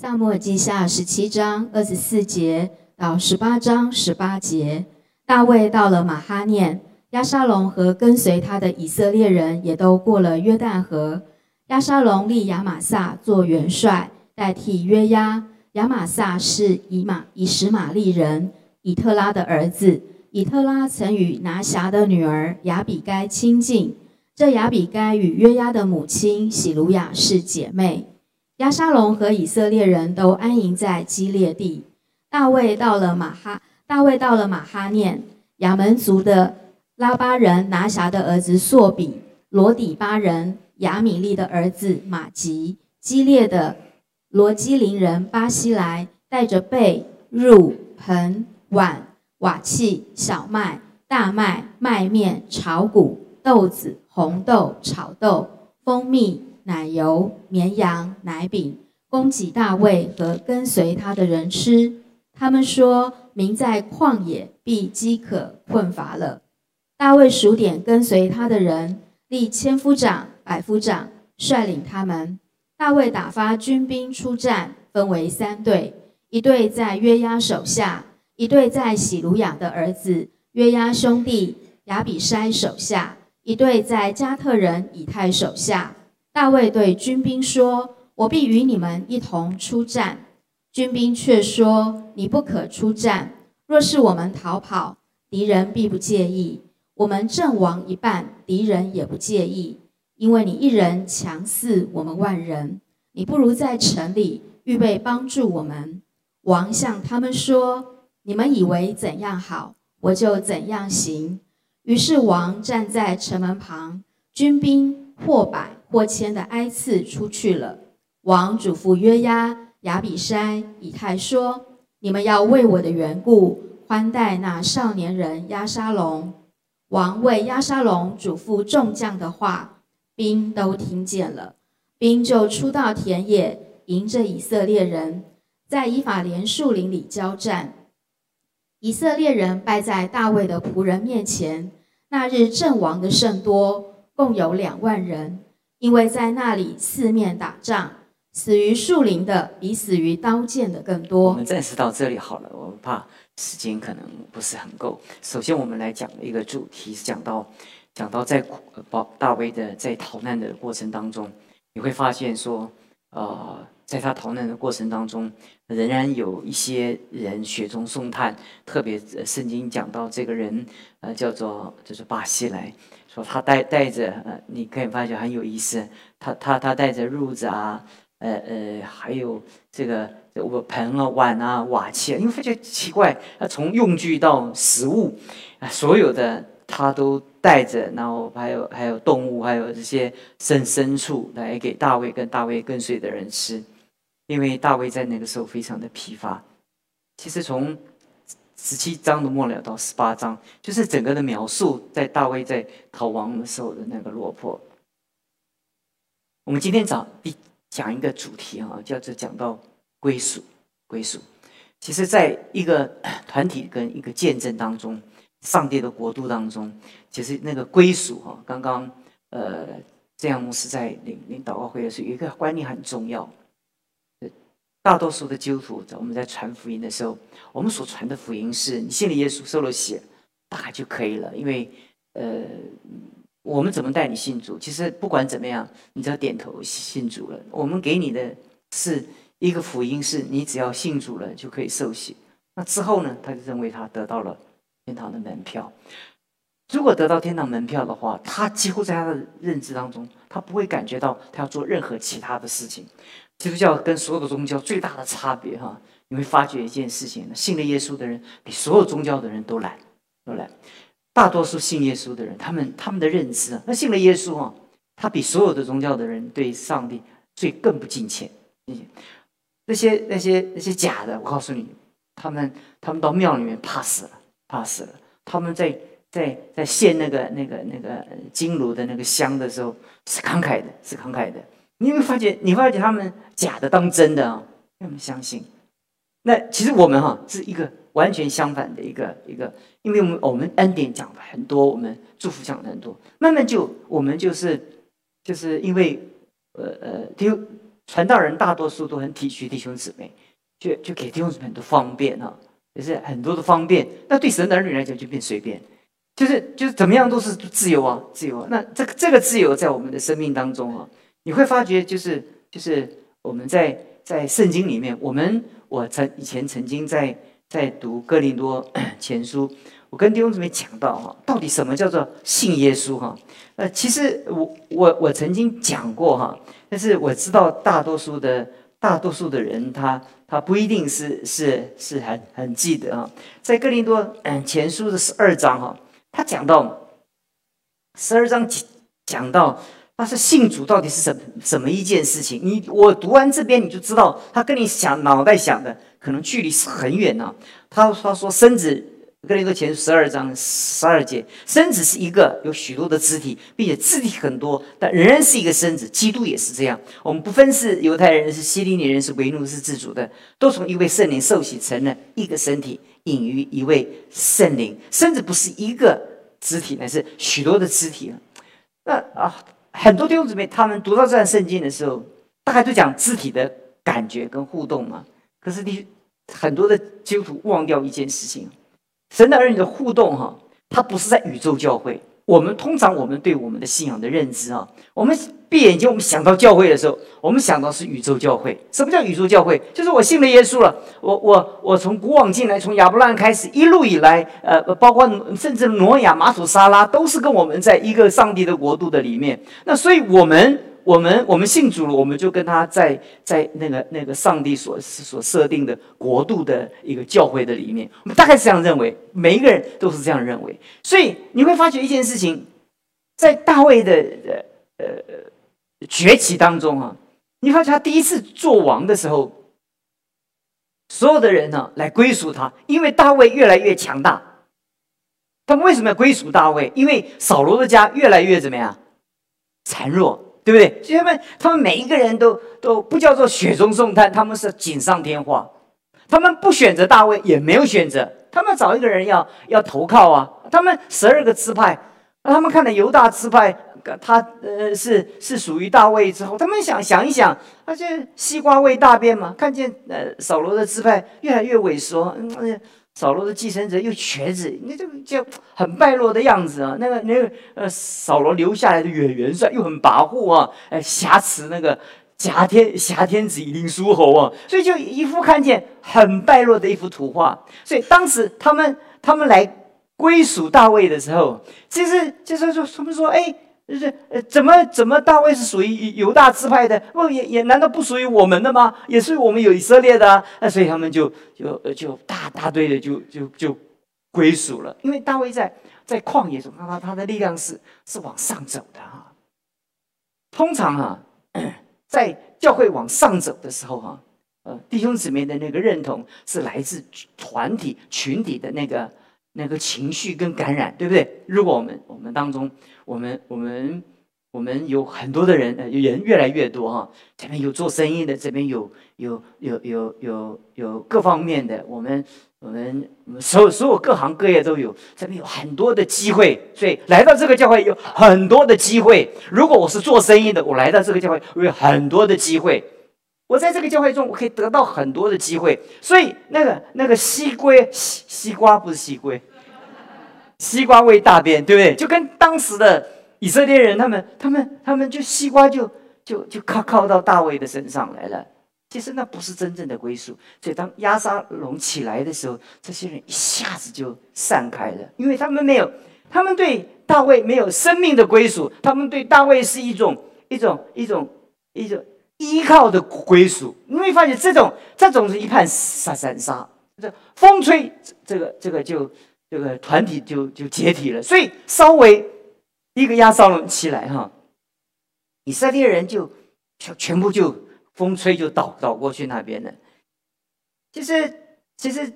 萨母尔记下十七章二十四节到十八章十八节，大卫到了马哈念，亚沙龙和跟随他的以色列人也都过了约旦河。亚沙龙立亚玛撒做元帅，代替约押。亚玛撒是以马以实玛利人以特拉的儿子。以特拉曾与拿辖的女儿亚比该亲近。这亚比该与约押的母亲喜鲁雅是姐妹。亚沙龙和以色列人都安营在基列地。大卫到了马哈，大卫到了马哈念。亚门族的拉巴人拿辖的儿子朔比，罗底巴人亚米利的儿子马吉，基列的罗基林人巴西来，带着被、褥、盆、碗、瓦器、小麦、大麦、麦面、炒谷、豆子、红豆、炒豆、蜂蜜。奶油、绵羊、奶饼，供给大卫和跟随他的人吃。他们说：“民在旷野必饥渴困乏了。”大卫数点跟随他的人，立千夫长、百夫长，率领他们。大卫打发军兵出战，分为三队：一队在约押手下，一队在喜鲁雅的儿子约押兄弟亚比筛手下，一队在加特人以太手下。大卫对军兵说：“我必与你们一同出战。”军兵却说：“你不可出战。若是我们逃跑，敌人必不介意；我们阵亡一半，敌人也不介意，因为你一人强似我们万人。你不如在城里预备帮助我们。”王向他们说：“你们以为怎样好，我就怎样行。”于是王站在城门旁，军兵或百。或迁的哀次出去了。王嘱咐约押、亚比筛、以太说：“你们要为我的缘故宽待那少年人押沙龙。”王为押沙龙嘱咐众将的话，兵都听见了。兵就出到田野，迎着以色列人，在以法莲树林里交战。以色列人败在大卫的仆人面前。那日阵亡的甚多，共有两万人。因为在那里四面打仗，死于树林的比死于刀剑的更多。我们暂时到这里好了，我们怕时间可能不是很够。首先，我们来讲一个主题，是讲到讲到在保大卫的在逃难的过程当中，你会发现说，呃，在他逃难的过程当中，仍然有一些人雪中送炭。特别圣经讲到这个人，呃，叫做就是巴西来。说他带带着呃，你可以发现很有意思。他他他带着褥子啊，呃呃，还有这个我盆啊、碗啊、瓦器啊。因为发觉奇怪，他从用具到食物啊，所有的他都带着。然后还有还有动物，还有这些牲牲畜来给大卫跟大卫跟随的人吃。因为大卫在那个时候非常的疲乏。其实从十七章的末了到十八章，就是整个的描述，在大卫在逃亡的时候的那个落魄。我们今天早一讲一个主题啊，叫做讲到归属。归属，其实在一个团体跟一个见证当中，上帝的国度当中，其实那个归属哈，刚刚呃，这样牧师在领领祷告会的时候，有一个观念很重要。大多数的基督徒，在我们在传福音的时候，我们所传的福音是你信了耶稣，受了洗，大概就可以了。因为，呃，我们怎么带你信主？其实不管怎么样，你只要点头信主了。我们给你的是一个福音，是你只要信主了就可以受洗。那之后呢，他就认为他得到了天堂的门票。如果得到天堂门票的话，他几乎在他的认知当中，他不会感觉到他要做任何其他的事情。基督教跟所有的宗教最大的差别，哈，你会发觉一件事情：信了耶稣的人比所有宗教的人都懒，都懒。大多数信耶稣的人，他们他们的认知啊，那信了耶稣啊，他比所有的宗教的人对上帝最更不敬虔。那些那些那些假的，我告诉你，他们他们到庙里面怕死了，怕死了。他们在在在献那个那个那个金炉的那个香的时候，是慷慨的，是慷慨的。你会发觉，你发觉他们假的当真的啊？他们相信。那其实我们哈是一个完全相反的一个一个，因为我们我们恩典讲的很多，我们祝福讲的很多，慢慢就我们就是就是因为呃呃，就传道人大多数都很体恤弟兄姊妹，就就给弟兄姊妹很多方便啊，也是很多的方便。那对神的儿女来讲就变随便，就是就是怎么样都是自由啊，自由。那这个这个自由在我们的生命当中啊，你会发觉就是就是我们在在圣经里面，我们我曾以前曾经在在读哥林多前书。我跟弟兄姊妹讲到哈，到底什么叫做信耶稣哈？呃，其实我我我曾经讲过哈，但是我知道大多数的大多数的人他他不一定是是是很很记得啊。在哥林多嗯前书的十二章哈，他讲到十二章讲讲到，他是信主到底是什什么一件事情？你我读完这边你就知道，他跟你想脑袋想的可能距离是很远呢。他他说身子。哥林多前十二章十二节，身子是一个，有许多的肢体，并且肢体很多，但仍然是一个身子。基督也是这样。我们不分是犹太人，是希利尼人，是为奴，是自主的，都从一位圣灵受洗，成了一个身体，隐于一位圣灵。身子不是一个肢体，乃是许多的肢体。那啊，很多弟兄姊妹他们读到这段圣经的时候，大概都讲肢体的感觉跟互动嘛。可是你很多的基督徒忘掉一件事情。神的儿女的互动，哈，它不是在宇宙教会。我们通常我们对我们的信仰的认知，啊，我们闭眼睛，我们想到教会的时候，我们想到是宇宙教会。什么叫宇宙教会？就是我信了耶稣了，我我我从古往今来，从亚伯拉罕开始，一路以来，呃，包括甚至挪亚、马索沙拉，都是跟我们在一个上帝的国度的里面。那所以，我们。我们我们信主了，我们就跟他在在那个那个上帝所所设定的国度的一个教会的里面，我们大概是这样认为，每一个人都是这样认为。所以你会发觉一件事情，在大卫的呃呃崛起当中啊，你发觉他第一次做王的时候，所有的人呢来归属他，因为大卫越来越强大。他们为什么要归属大卫？因为扫罗的家越来越怎么样孱弱。对不对？所以他们，他们每一个人都都不叫做雪中送炭，他们是锦上添花。他们不选择大卫，也没有选择，他们找一个人要要投靠啊。他们十二个支派，他们看了犹大支派，他呃是是属于大卫之后，他们想想一想，而且西瓜味大便嘛，看见呃扫罗的支派越来越萎缩，嗯。扫罗的继承者又瘸子，你这个就很败落的样子啊！那个那个呃，扫罗留下来的远元帅又很跋扈啊，哎，挟持那个挟天挟天子以令诸侯啊，所以就一副看见很败落的一幅图画。所以当时他们他们来归属大卫的时候，其实就是说他们说，哎。就是呃，怎么怎么大卫是属于犹大支派的？不也也难道不属于我们的吗？也是我们有以色列的啊！那所以他们就就就大大堆的就就就归属了。因为大卫在在旷野中，他他他的力量是是往上走的哈。通常哈，在教会往上走的时候哈，呃，弟兄姊妹的那个认同是来自团体群体的那个。那个情绪跟感染，对不对？如果我们我们当中，我们我们我们有很多的人，呃，人越来越多哈。这边有做生意的，这边有有有有有有各方面的，我们我们所有所有各行各业都有，这边有很多的机会。所以来到这个教会有很多的机会。如果我是做生意的，我来到这个教会我有很多的机会。我在这个教会中，我可以得到很多的机会，所以那个那个西瓜西西瓜不是西瓜，西瓜味大便，对不对？就跟当时的以色列人，他们他们他们就西瓜就就就靠靠到大卫的身上来了。其实那不是真正的归属。所以当亚沙龙起来的时候，这些人一下子就散开了，因为他们没有，他们对大卫没有生命的归属，他们对大卫是一种一种一种一种。依靠的归属，你会发现这种这种是一盘散散沙，这风吹，这个这个就这个团体就就解体了。所以稍微一个压哨龙起来哈，以色列人就全全部就风吹就倒倒过去那边了。其实其实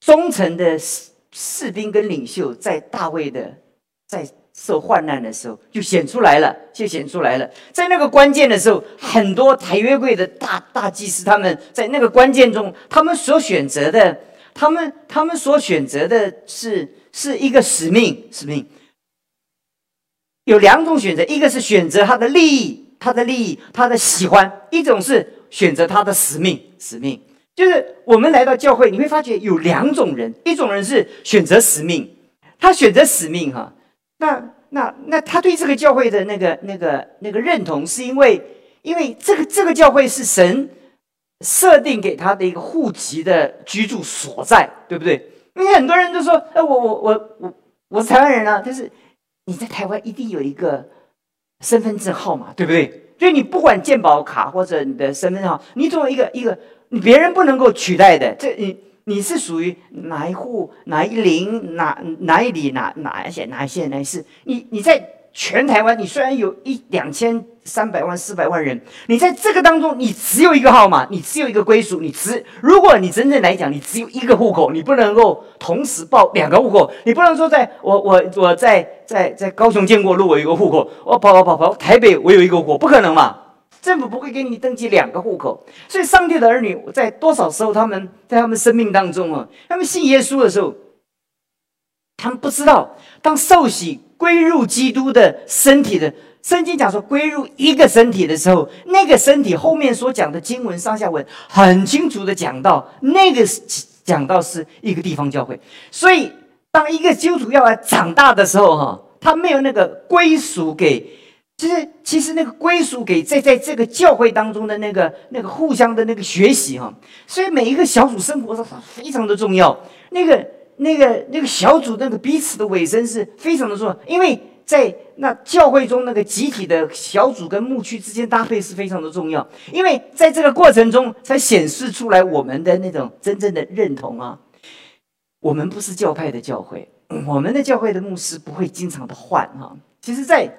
忠诚的士士兵跟领袖在大卫的在。受患难的时候，就显出来了，就显出来了。在那个关键的时候，很多台约柜的大大祭司，他们在那个关键中，他们所选择的，他们他们所选择的是是一个使命，使命有两种选择，一个是选择他的利益，他的利益，他的喜欢；一种是选择他的使命。使命就是我们来到教会，你会发觉有两种人，一种人是选择使命，他选择使命哈。那那那他对这个教会的那个那个那个认同，是因为因为这个这个教会是神设定给他的一个户籍的居住所在，对不对？因为很多人都说，哎，我我我我我是台湾人啊，但是你在台湾一定有一个身份证号码，对不对？所以你不管健保卡或者你的身份证号，你作为一个一个，你别人不能够取代的。这你你是属于哪一户哪一邻哪哪一里哪哪一些哪一些哪一市？你你在全台湾，你虽然有一两千三百万四百万人，你在这个当中，你只有一个号码，你只有一个归属，你只如果你真正来讲，你只有一个户口，你不能够同时报两个户口，你不能说在我我我在。在在高雄建国路我有一个户口，我跑跑跑跑台北我有一个户口，不可能嘛？政府不会给你登记两个户口，所以上帝的儿女在多少时候他们在他们生命当中啊，他们信耶稣的时候，他们不知道当受洗归入基督的身体的圣经讲说归入一个身体的时候，那个身体后面所讲的经文上下文很清楚的讲到，那个讲到是一个地方教会，所以。当一个基督徒要来长大的时候，哈，他没有那个归属给，其实其实那个归属给在在这个教会当中的那个那个互相的那个学习，哈，所以每一个小组生活是非常的重要。那个那个那个小组那个彼此的尾声是非常的重要，因为在那教会中那个集体的小组跟牧区之间搭配是非常的重要，因为在这个过程中才显示出来我们的那种真正的认同啊。我们不是教派的教会，我们的教会的牧师不会经常的换哈。其实，在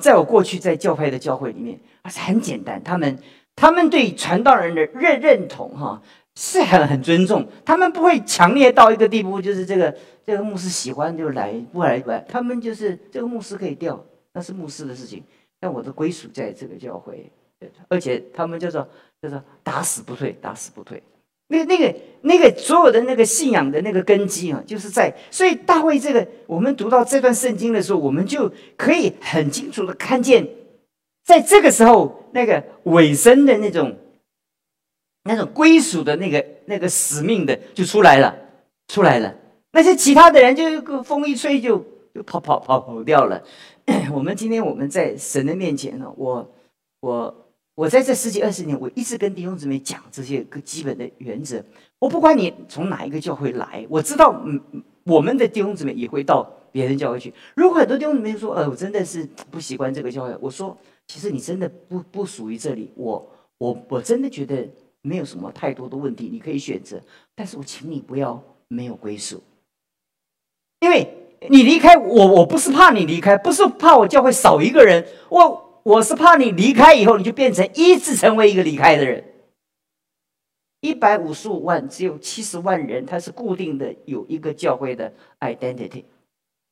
在我过去在教派的教会里面，而是很简单，他们他们对传道人的认认同哈是很很尊重，他们不会强烈到一个地步，就是这个这个牧师喜欢就来，不来不来，他们就是这个牧师可以调，那是牧师的事情，但我的归属在这个教会，而且他们叫做叫做打死不退，打死不退。那那个那个所有的那个信仰的那个根基啊，就是在所以大卫这个，我们读到这段圣经的时候，我们就可以很清楚的看见，在这个时候那个尾声的那种那种归属的那个那个使命的就出来了，出来了。那些其他的人就风一吹就就跑跑跑跑掉了。我们今天我们在神的面前呢，我我。我在这十几二十年，我一直跟弟兄姊妹讲这些个基本的原则。我不管你从哪一个教会来，我知道，嗯，我们的弟兄姊妹也会到别人教会去。如果很多弟兄姊妹说，呃，我真的是不习惯这个教会，我说，其实你真的不不属于这里。我我我真的觉得没有什么太多的问题，你可以选择。但是我请你不要没有归属，因为你离开我，我不是怕你离开，不是怕我教会少一个人，我。我是怕你离开以后，你就变成一直成为一个离开的人。一百五十五万只有七十万人，他是固定的有一个教会的 identity。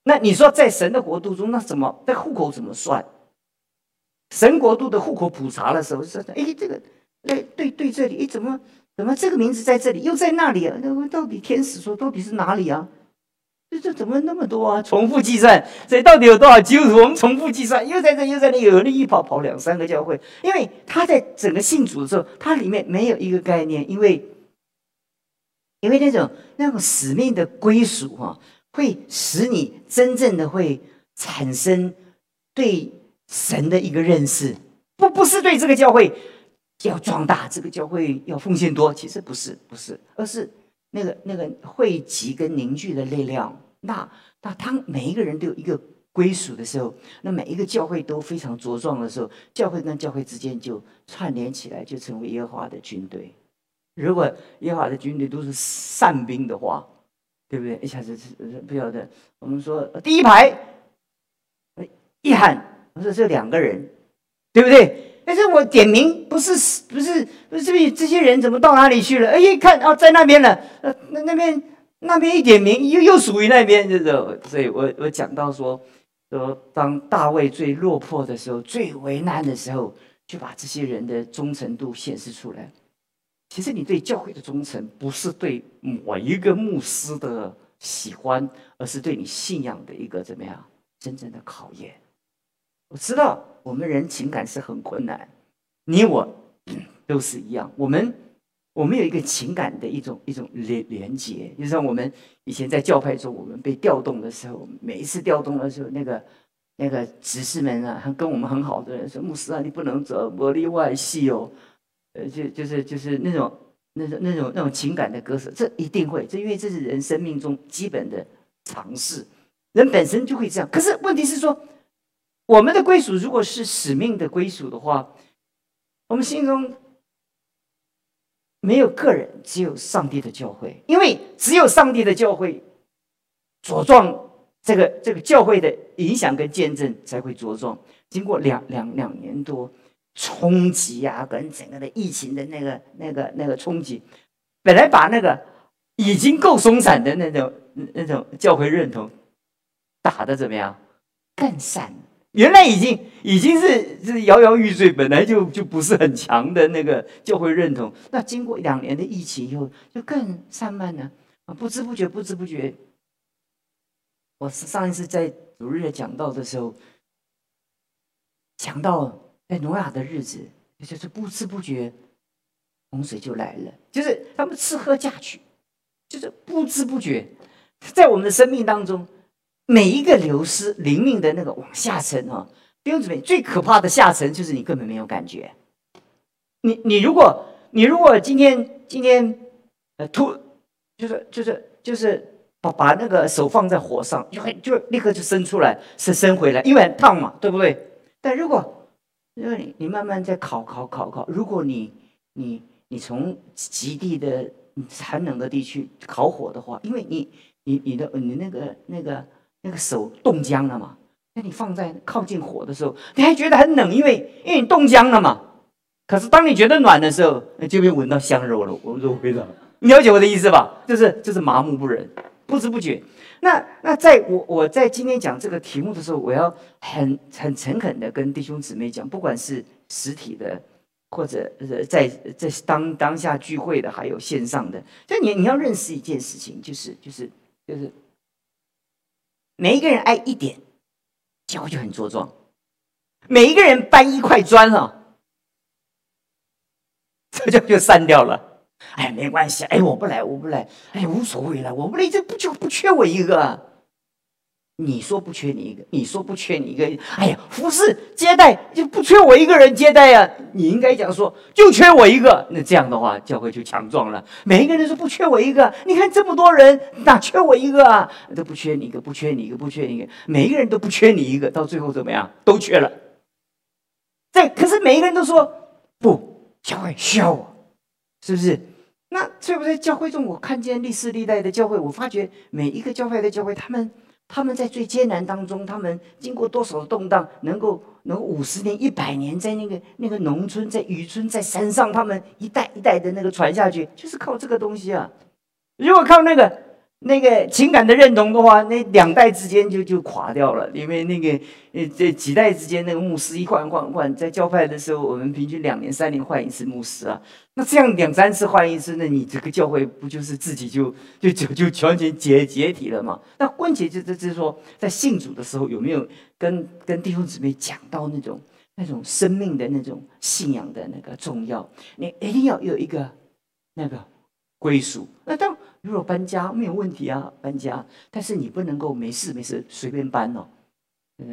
那你说在神的国度中，那怎么那户口怎么算？神国度的户口普查的时候说：“哎，这个，哎，对对，这里，哎，怎么怎么这个名字在这里，又在那里啊？那到底天使说到底是哪里啊？”这这怎么那么多啊？重复计算，所以到底有多少基督徒？我们重复计算，又在这又在那，有人一跑跑两三个教会，因为他在整个信主的时候，他里面没有一个概念，因为因为那种那种使命的归属哈，会使你真正的会产生对神的一个认识，不不是对这个教会要壮大，这个教会要奉献多，其实不是不是，而是。那个那个汇集跟凝聚的力量，那那当每一个人都有一个归属的时候，那每一个教会都非常茁壮的时候，教会跟教会之间就串联起来，就成为耶和华的军队。如果耶和华的军队都是散兵的话，对不对？一下子不晓得。我们说第一排一喊，我说这两个人，对不对？但是我点名不是不是不是这些人怎么到哪里去了？哎，一看哦，在那边了。呃，那那边那边一点名又又属于那边，这种。所以我我讲到说说，当大卫最落魄的时候，最为难的时候，就把这些人的忠诚度显示出来。其实你对教会的忠诚，不是对某一个牧师的喜欢，而是对你信仰的一个怎么样真正的考验。我知道我们人情感是很困难，你我都是一样。我们我们有一个情感的一种一种连连接，就像我们以前在教派中，我们被调动的时候，每一次调动的时候，那个那个执事们啊，跟我们很好的人说：“牧师啊，你不能走，魔力外系哦。”呃，就就是就是那种那种那种那种情感的割舍，这一定会，这因为这是人生命中基本的尝试，人本身就会这样。可是问题是说，我们的归属如果是使命的归属的话，我们心中。没有个人，只有上帝的教会，因为只有上帝的教会茁壮，这个这个教会的影响跟见证才会茁壮。经过两两两年多冲击啊，跟整个的疫情的那个那个那个冲击，本来把那个已经够松散的那种那种教会认同打的怎么样，更散。原来已经已经是是摇摇欲坠，本来就就不是很强的那个教会认同。那经过两年的疫情以后，就更散漫了啊！不知不觉，不知不觉，我是上一次在主日讲道的时候，讲到在挪亚的日子，就是不知不觉洪水就来了，就是他们吃喝嫁娶，就是不知不觉，在我们的生命当中。每一个流失灵命的那个往下沉哦，弟兄姊妹，最可怕的下沉就是你根本没有感觉。你你如果你如果今天今天呃突就是就是就是把把那个手放在火上，就会就立刻就伸出来，伸伸回来，因为烫嘛，对不对？但如果如果你你慢慢在烤烤烤烤，如果你你你从极地的寒冷的地区烤火的话，因为你你你的你那个那个。那个手冻僵了嘛？那你放在靠近火的时候，你还觉得很冷，因为因为你冻僵了嘛。可是当你觉得暖的时候，那就会闻到香肉了。我说非常，你了解我的意思吧？就是就是麻木不仁，不知不觉。那那在我我在今天讲这个题目的时候，我要很很诚恳的跟弟兄姊妹讲，不管是实体的，或者呃在在当当下聚会的，还有线上的，就你你要认识一件事情，就是就是就是。每一个人挨一点，教就很茁壮。每一个人搬一块砖啊，这就就散掉了。哎，没关系，哎，我不来，我不来，哎，无所谓了，我不来，这不就不缺我一个。你说不缺你一个，你说不缺你一个，哎呀，服侍接待就不缺我一个人接待呀。你应该讲说，就缺我一个。那这样的话，教会就强壮了。每一个人说不缺我一个，你看这么多人，哪缺我一个啊？都不缺你一个，不缺你一个，不缺你一个，每一个人都不缺你一个，到最后怎么样？都缺了。这可是每一个人都说不，教会需要我，是不是？那所以我在教会中，我看见历史历代的教会，我发觉每一个教会的教会，他们。他们在最艰难当中，他们经过多少动荡，能够能五十年、一百年，在那个那个农村，在渔村，在山上，他们一代一代的那个传下去，就是靠这个东西啊。如果靠那个。那个情感的认同的话，那两代之间就就垮掉了，因为那个呃这几代之间那个牧师一换换换，在教派的时候，我们平均两年三年换一次牧师啊。那这样两三次换一次，那你这个教会不就是自己就 就就就完全解解体了嘛？那关键就就是说，在信主的时候有没有跟跟弟兄姊妹讲到那种那种生命的那种信仰的那个重要？你一定要有一个那个归属。那当如果搬家没有问题啊，搬家，但是你不能够没事没事随便搬哦。呃，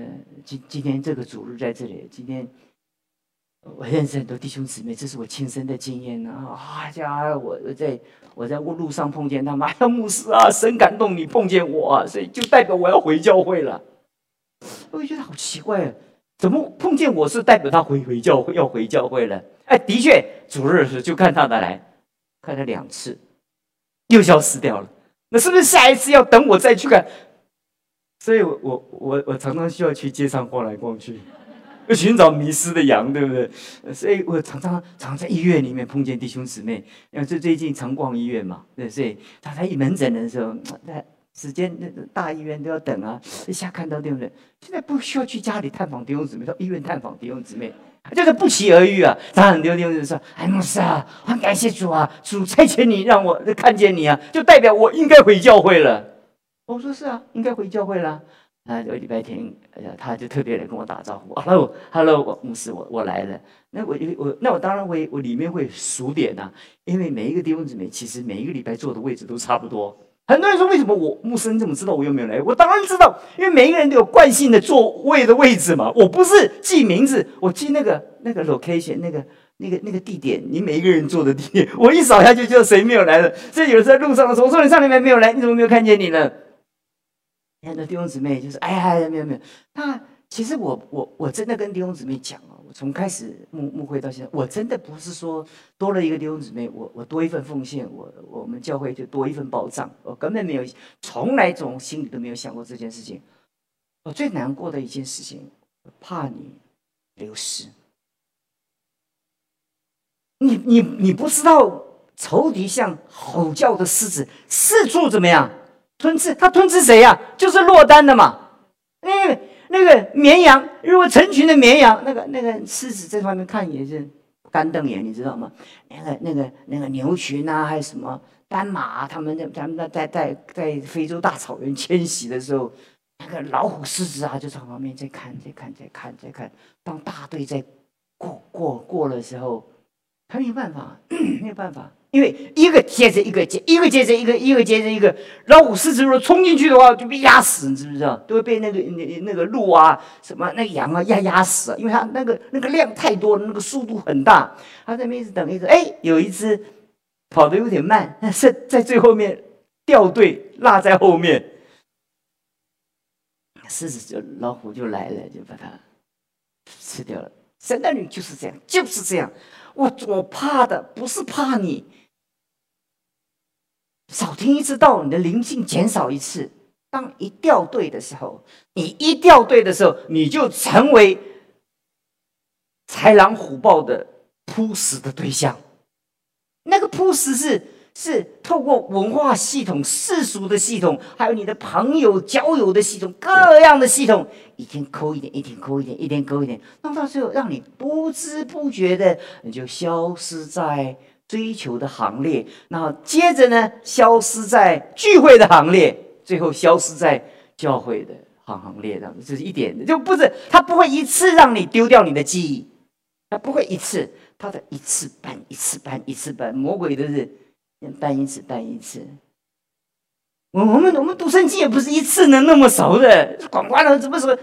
今今天这个主日在这里，今天我认识很多弟兄姊妹，这是我亲身的经验啊！啊家，我在我在路上碰见他们，哎牧师啊，神感动你碰见我，啊，所以就代表我要回教会了。我觉得好奇怪啊，怎么碰见我是代表他回回教会要回教会了？哎，的确，主日是就看他的来，看了两次。又消失掉了，那是不是下一次要等我再去看？所以，我我我我常常需要去街上逛来逛去，要寻找迷失的羊，对不对？所以我常常常在医院里面碰见弟兄姊妹，因为最最近常逛医院嘛，对，所以他在门诊的时候，在时间那大医院都要等啊，一下看到对不对？现在不需要去家里探访弟兄姊妹，到医院探访弟兄姊妹。就是不期而遇啊！常常丢丢就说：“哎，牧师啊，很感谢主啊，主差遣你让我看见你啊，就代表我应该回教会了。”我说：“是啊，应该回教会了。”他有礼拜天，呃，他就特别来跟我打招呼，Hello，Hello，牧师，我我来了。那我我那我当然会，我里面会数点呐，因为每一个弟兄姊妹其实每一个礼拜坐的位置都差不多。很多人说为什么我牧师你怎么知道我有没有来？我当然知道，因为每一个人都有惯性的座位的位置嘛。我不是记名字，我记那个那个 location，那个那个那个地点，你每一个人坐的地点，我一扫下去就谁没有来了。所以有时候在路上的时候，我说你上礼拜没有来，你怎么没有看见你呢？很多弟兄姊妹就是，哎呀，没有没有。那其实我我我真的跟弟兄姊妹讲哦，我从开始牧牧会到现在，我真的不是说多了一个弟兄姊妹，我我多一份奉献，我我们教会就多一份保障，我根本没有，从来从心里都没有想过这件事情。我最难过的一件事情，怕你流失。你你你不知道仇敌像吼叫的狮子，四处怎么样？吞吃他吞吃谁呀？就是落单的嘛。嗯那个绵羊，如果成群的绵羊，那个那个狮子在外面看也是干瞪眼，你知道吗？那个那个那个牛群啊，还有什么斑马，他们在他们在在在在非洲大草原迁徙的时候，那个老虎、狮子啊，就在旁边在看，在看，在看，在看。当大队在过过过的时候，他没有办法，没有办法。因为一个接着一个接，一个接着一个，一个接着一个，老虎狮子如果冲进去的话，就被压死，你知不知道？都会被那个那那个鹿啊，什么那羊啊压压死，因为它那个那个量太多了，那个速度很大。他在那边一直等，一直哎，有一只跑得有点慢，在在最后面掉队落在后面，狮子就老虎就来了，就把它吃掉了。神的女就是这样，就是这样。我我怕的不是怕你。少听一次道，你的灵性减少一次。当一掉队的时候，你一掉队的时候，你就成为豺狼虎豹的扑食的对象。那个扑食是是透过文化系统、世俗的系统，还有你的朋友交友的系统，各样的系统，一天抠一点，一天抠一点，一天抠一点，弄到最后，让你不知不觉的你就消失在。追求的行列，然后接着呢，消失在聚会的行列，最后消失在教会的行行列上，这是一点，就不是他不会一次让你丢掉你的记忆，他不会一次，他的一次搬一次搬一次搬，魔鬼都是搬一次搬一次。我我们我们读圣经也不是一次能那么熟的，管管了怎么说？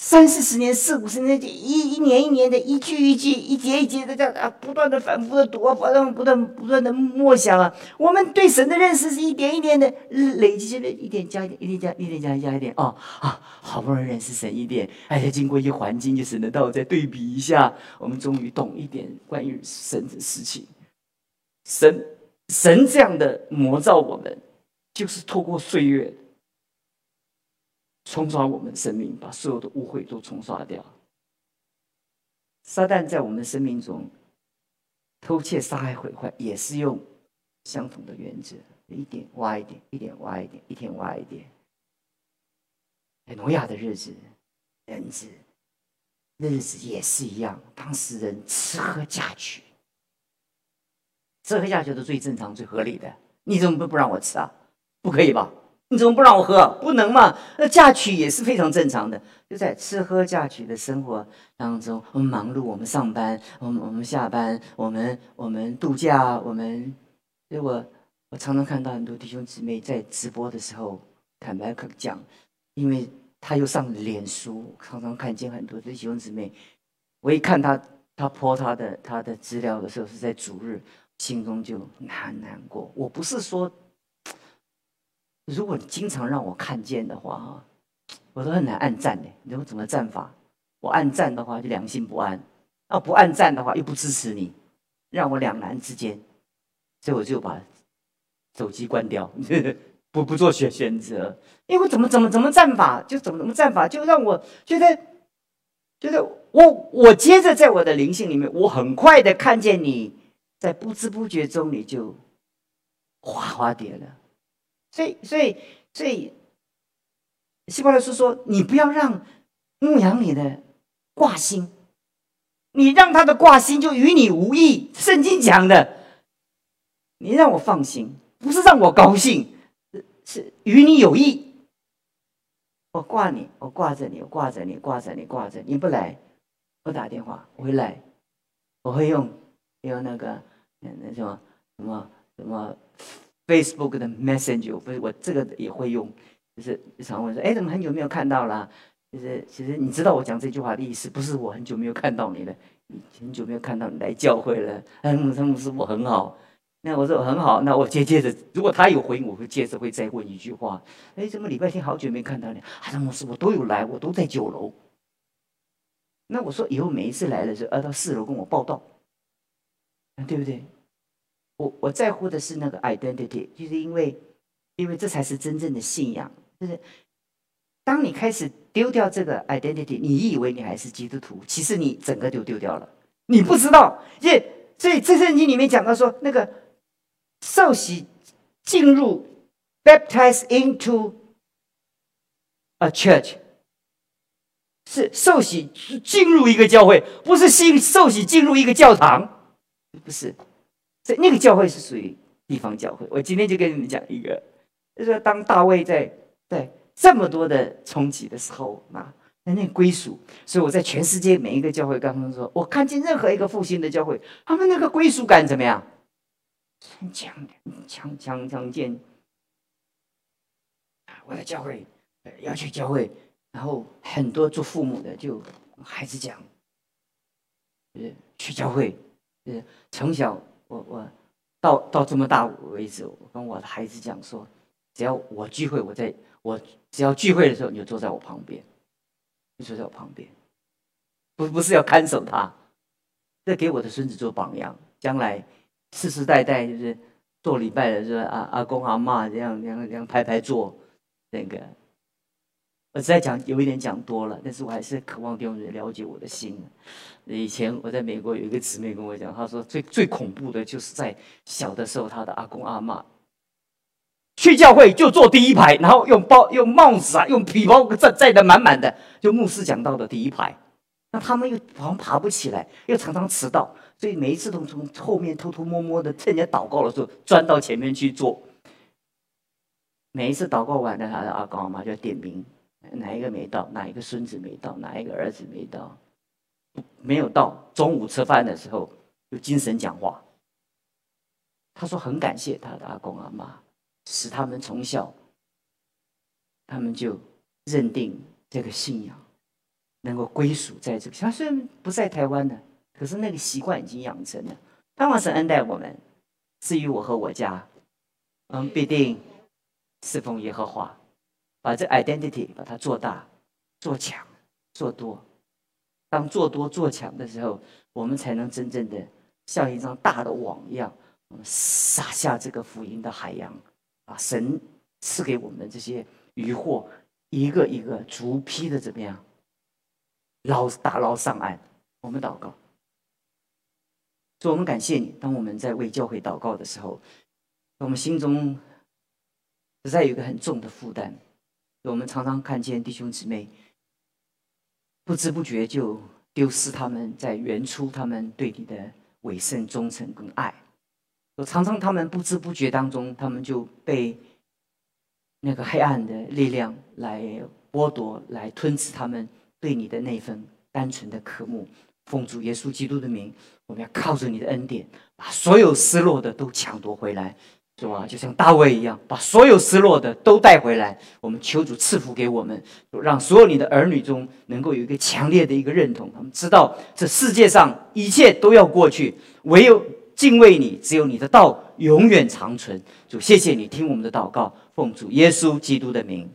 三四十年、四五十年，一一年一年的，一句一句、一节一节的这样啊，不断的、反复的读啊，不断、不断、不断的默想啊。我们对神的认识是一点一点的累积起来，一点加一点，一点加一点加一加一点哦啊，好不容易认识神一点，哎呀，经过一些环境，就神的道再对比一下，我们终于懂一点关于神的事情。神神这样的魔造我们，就是透过岁月。冲刷我们生命，把所有的污秽都冲刷掉。撒旦在我们的生命中偷窃、杀害、毁坏，也是用相同的原则：一点挖一点，一点挖一点，一天挖一点。挪亚的日子、人子、日子也是一样。当时人吃喝嫁娶，吃喝嫁娶是最正常、最合理的。你怎么不不让我吃啊？不可以吧？你怎么不让我喝？不能嘛？那嫁娶也是非常正常的，就在吃喝嫁娶的生活当中，我们忙碌，我们上班，我们我们下班，我们我们度假，我们。所以我我常常看到很多弟兄姊妹在直播的时候，坦白可讲，因为他又上脸书，常常看见很多弟兄姊妹，我一看他他泼他的他的资料的时候是在主日，心中就难难过。我不是说。如果你经常让我看见的话，哈，我都很难按赞的。你说怎么赞法？我按赞的话就良心不安，啊，不按赞的话又不支持你，让我两难之间，所以我就把手机关掉，不不做选选择。因为怎么怎么怎么战法，就怎么怎么战法，就让我觉得，觉得我我接着在我的灵性里面，我很快的看见你在不知不觉中你就哗哗跌了。所以，所以，所以，希伯来书说：“你不要让牧羊你的挂心，你让他的挂心就与你无益。”圣经讲的，你让我放心，不是让我高兴，是与你有益。我挂你，我挂着你，我挂着你，挂着你，挂着你不来，我打电话，我会来，我会用用那个那什么什么什么 Facebook 的 Messenger，不是我这个也会用，就是常问说，哎，怎么很久没有看到了？就是其实你知道我讲这句话的意思，不是我很久没有看到你了，你很久没有看到你来教会了，嗯，牧师我很好。那我说很好，那我接接着，如果他有回应，我会接着会再问一句话。哎，怎么礼拜天好久没看到你？啊，牧师，我都有来，我都在九楼。那我说以后每一次来的时候，要到四楼跟我报道，对不对？我我在乎的是那个 identity，就是因为，因为这才是真正的信仰。就是当你开始丢掉这个 identity，你以为你还是基督徒，其实你整个就丢掉了。你不知道，耶所以这圣经里面讲到说那个。受洗进入，baptize into a church，是受洗进入一个教会，不是信受洗进入一个教堂，不是，这那个教会是属于地方教会。我今天就跟你们讲一个，就是当大卫在在这么多的冲击的时候啊，那那归属，所以我在全世界每一个教会，刚刚说，我看见任何一个复兴的教会，他们那个归属感怎么样？很强的，强强强健。我在教会，要去教会，然后很多做父母的就孩子讲，就是去教会，就是从小我我到到这么大为止，我跟我的孩子讲说，只要我聚会，我在我只要聚会的时候，你就坐在我旁边，你坐在我旁边，不不是要看守他，这给我的孙子做榜样，将来。世世代代就是做礼拜的，是吧？阿阿公阿妈这样这样这样排排坐，那个我实在讲有一点讲多了，但是我还是渴望弟兄们了解我的心。以前我在美国有一个姊妹跟我讲，她说最最恐怖的就是在小的时候，她的阿公阿妈去教会就坐第一排，然后用包用帽子啊，用皮包载载的满满的，就牧师讲到的第一排，那他们又好像爬不起来，又常常迟到。所以每一次都从后面偷偷摸摸的，趁人家祷告的时候钻到前面去坐。每一次祷告完了，他的阿公阿妈就点名，哪一个没到，哪一个孙子没到，哪一个儿子没到，没有到。中午吃饭的时候有精神讲话。他说很感谢他的阿公阿妈，使他们从小，他们就认定这个信仰能够归属在这个。他虽然不在台湾的。可是那个习惯已经养成了，当然是恩待我们。至于我和我家，嗯，必定侍奉耶和华，把这 identity 把它做大、做强、做多。当做多做强的时候，我们才能真正的像一张大的网一样，撒下这个福音的海洋。啊，神赐给我们的这些渔获，一个一个逐批的怎么样捞打捞上岸？我们祷告。所以我们感谢你。当我们在为教会祷告的时候，我们心中实在有一个很重的负担。我们常常看见弟兄姊妹不知不觉就丢失他们在原初他们对你的委身、忠诚跟爱。常常他们不知不觉当中，他们就被那个黑暗的力量来剥夺、来吞噬他们对你的那份单纯的渴慕。奉主耶稣基督的名，我们要靠着你的恩典，把所有失落的都抢夺回来，是吧？就像大卫一样，把所有失落的都带回来。我们求主赐福给我们，让所有你的儿女中能够有一个强烈的一个认同，他们知道这世界上一切都要过去，唯有敬畏你，只有你的道永远长存。主，谢谢你听我们的祷告，奉主耶稣基督的名。